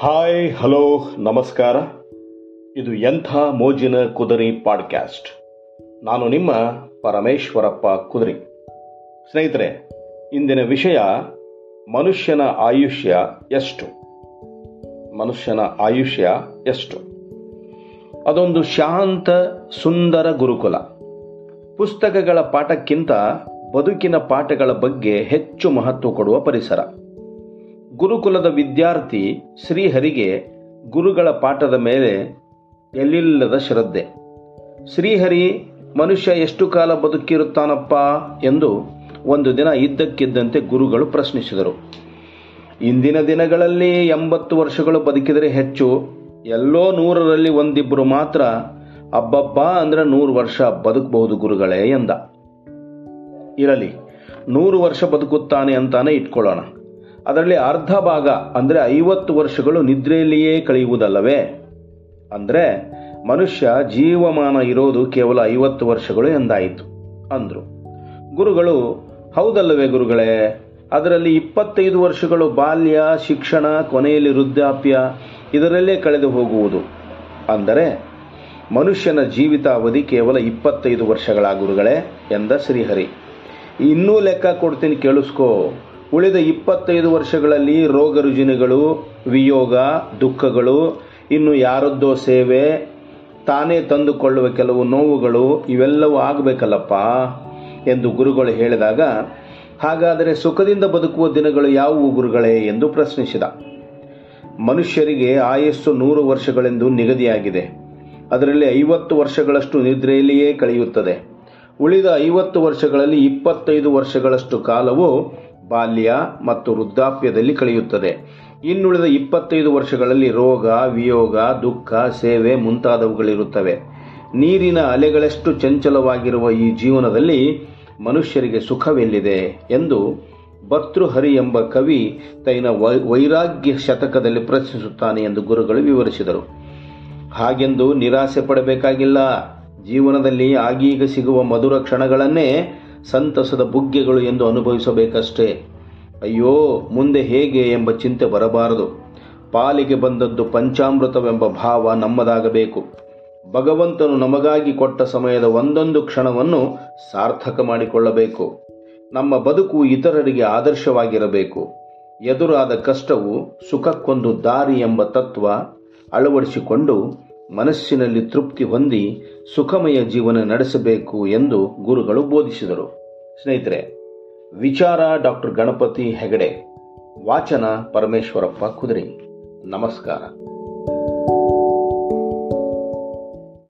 Hi hello ನಮಸ್ಕಾರ. ಇದು ಎಂಥ ಮೋಜಿನ ಕುದುರೆ ಪಾಡ್ಕ್ಯಾಸ್ಟ್. ನಾನು ನಿಮ್ಮ ಪರಮೇಶ್ವರಪ್ಪ ಕುದುರೆ. ಸ್ನೇಹಿತರೆ, ಇಂದಿನ ವಿಷಯ ಮನುಷ್ಯನ ಆಯುಷ್ಯ ಎಷ್ಟು? ಮನುಷ್ಯನ ಆಯುಷ್ಯ ಎಷ್ಟು? ಅದೊಂದು ಶಾಂತ, ಸುಂದರ ಗುರುಕುಲ. ಪುಸ್ತಕಗಳ ಪಾಠಕ್ಕಿಂತ ಬದುಕಿನ ಪಾಠಗಳ ಬಗ್ಗೆ ಹೆಚ್ಚು ಮಹತ್ವ ಕೊಡುವ ಪರಿಸರ. ಗುರುಕುಲದ ವಿದ್ಯಾರ್ಥಿ ಶ್ರೀಹರಿಗೆ ಗುರುಗಳ ಪಾಠದ ಮೇಲೆ ಎಲ್ಲಿಲ್ಲದ ಶ್ರದ್ಧೆ. ಶ್ರೀಹರಿ, ಮನುಷ್ಯ ಎಷ್ಟು ಕಾಲ ಬದುಕಿರುತ್ತಾನಪ್ಪ ಎಂದು ಒಂದು ದಿನ ಇದ್ದಕ್ಕಿದ್ದಂತೆ ಗುರುಗಳು ಪ್ರಶ್ನಿಸಿದರು. ಇಂದಿನ ದಿನಗಳಲ್ಲಿ ಎಂಬತ್ತು ವರ್ಷಗಳು ಬದುಕಿದರೆ ಹೆಚ್ಚು. ಎಲ್ಲೋ ನೂರರಲ್ಲಿ ಒಂದಿಬ್ಬರು ಮಾತ್ರ, ಅಬ್ಬಬ್ಬ, ಅಂದ್ರೆ ನೂರು ವರ್ಷ ಬದುಕಬಹುದು ಗುರುಗಳೇ ಎಂದ. ಇರಲಿ, ನೂರು ವರ್ಷ ಬದುಕುತ್ತಾನೆ ಅಂತಾನೆ ಇಟ್ಕೊಳ್ಳೋಣ. ಅದರಲ್ಲಿ ಅರ್ಧ ಭಾಗ, ಅಂದರೆ ಐವತ್ತು ವರ್ಷಗಳು ನಿದ್ರೆಯಲ್ಲಿಯೇ ಕಳೆಯುವುದಲ್ಲವೇ? ಅಂದರೆ ಮನುಷ್ಯ ಜೀವಮಾನ ಇರೋದು ಕೇವಲ ಐವತ್ತು ವರ್ಷಗಳು ಎಂದಾಯಿತು, ಅಂದರು. ಗುರುಗಳು, ಹೌದಲ್ಲವೇ ಗುರುಗಳೇ? ಅದರಲ್ಲಿ ಇಪ್ಪತ್ತೈದು ವರ್ಷಗಳು ಬಾಲ್ಯ, ಶಿಕ್ಷಣ, ಕೊನೆಯಲ್ಲಿ ವೃದ್ಧಾಪ್ಯ, ಇದರಲ್ಲೇ ಕಳೆದು ಹೋಗುವುದು. ಅಂದರೆ ಮನುಷ್ಯನ ಜೀವಿತಾವಧಿ ಕೇವಲ ಇಪ್ಪತ್ತೈದು ವರ್ಷಗಳ ಗುರುಗಳೇ ಎಂದ ಶ್ರೀಹರಿ. ಇನ್ನೂ ಲೆಕ್ಕ ಕೊಡ್ತೀನಿ ಕೇಳಿಸ್ಕೋ. ಉಳಿದ ಇಪ್ಪತ್ತೈದು ವರ್ಷಗಳಲ್ಲಿ ರೋಗ ರುಜಿನಗಳು ವಿಯೋಗ, ದುಃಖಗಳು, ಇನ್ನು ಯಾರದ್ದೋ ಸೇವೆ ತಾನೇ ತಂದುಕೊಳ್ಳುವ ಕೆಲವು ನೋವುಗಳು ಇವೆಲ್ಲವೂ ಆಗಬೇಕಲ್ಲಪ್ಪ ಎಂದು ಗುರುಗಳು ಹೇಳಿದಾಗ, ಹಾಗಾದರೆ ಸುಖದಿಂದ ಬದುಕುವ ದಿನಗಳು ಯಾವುವು ಗುರುಗಳೇ ಎಂದು ಪ್ರಶ್ನಿಸಿದ. ಮನುಷ್ಯರಿಗೆ ಆಯಸ್ಸು ನೂರು ವರ್ಷಗಳೆಂದು ನಿಗದಿಯಾಗಿದೆ. ಅದರಲ್ಲಿ ಐವತ್ತು ವರ್ಷಗಳಷ್ಟು ನಿದ್ರೆಯಲ್ಲಿಯೇ ಕಳೆಯುತ್ತದೆ. ಉಳಿದ ಐವತ್ತು ವರ್ಷಗಳಲ್ಲಿ ಇಪ್ಪತ್ತೈದು ವರ್ಷಗಳಷ್ಟು ಕಾಲವು ಬಾಲ್ಯ ಮತ್ತು ವೃದ್ಧಾಪ್ಯದಲ್ಲಿ ಕಳೆಯುತ್ತದೆ. ಇನ್ನುಳಿದ ಇಪ್ಪತ್ತೈದು ವರ್ಷಗಳಲ್ಲಿ ರೋಗ, ವಿಯೋಗ, ದುಃಖ, ಸೇವೆ ಮುಂತಾದವುಗಳಿರುತ್ತವೆ. ನೀರಿನ ಅಲೆಗಳಷ್ಟು ಚಂಚಲವಾಗಿರುವ ಈ ಜೀವನದಲ್ಲಿ ಮನುಷ್ಯರಿಗೆ ಸುಖವೆಲ್ಲಿದೆ ಎಂದು ಭರ್ತೃಹರಿ ಎಂಬ ಕವಿ ತೈನ ವೈರಾಗ್ಯ ಶತಕದಲ್ಲಿ ಪ್ರಶ್ನಿಸುತ್ತಾನೆ ಎಂದು ಗುರುಗಳು ವಿವರಿಸಿದರು. ಹಾಗೆಂದು ನಿರಾಸೆ ಪಡಬೇಕಾಗಿಲ್ಲ. ಜೀವನದಲ್ಲಿ ಆಗೀಗ ಸಿಗುವ ಮಧುರ ಕ್ಷಣಗಳನ್ನೇ ಸಂತಸದ ಬುಗ್ಗೆಗಳು ಎಂದು ಅನುಭವಿಸಬೇಕಷ್ಟೇ. ಅಯ್ಯೋ, ಮುಂದೆ ಹೇಗೆ ಎಂಬ ಚಿಂತೆ ಬರಬಾರದು. ಪಾಲಿಗೆ ಬಂದದ್ದು ಪಂಚಾಮೃತವೆಂಬ ಭಾವ ನಮ್ಮದಾಗಬೇಕು. ಭಗವಂತನು ನಮಗಾಗಿ ಕೊಟ್ಟ ಸಮಯದ ಒಂದೊಂದು ಕ್ಷಣವನ್ನು ಸಾರ್ಥಕ ಮಾಡಿಕೊಳ್ಳಬೇಕು. ನಮ್ಮ ಬದುಕು ಇತರರಿಗೆ ಆದರ್ಶವಾಗಿರಬೇಕು. ಎದುರಾದ ಕಷ್ಟವು ಸುಖಕ್ಕೊಂದು ದಾರಿ ಎಂಬ ತತ್ವ ಅಳವಡಿಸಿಕೊಂಡು ಮನಸ್ಸಿನಲ್ಲಿ ತೃಪ್ತಿ ಹೊಂದಿ ಸುಖಮಯ ಜೀವನ ನಡೆಸಬೇಕು ಎಂದು ಗುರುಗಳು ಬೋಧಿಸಿದರು. ಸ್ನೇಹಿತರೆ ವಿಚಾರ ಡಾಕ್ಟರ್ ಗಣಪತಿ ಹೆಗಡೆ ವಾಚನ ಪರಮೇಶ್ವರಪ್ಪ ಕುದುರೆ. ನಮಸ್ಕಾರ.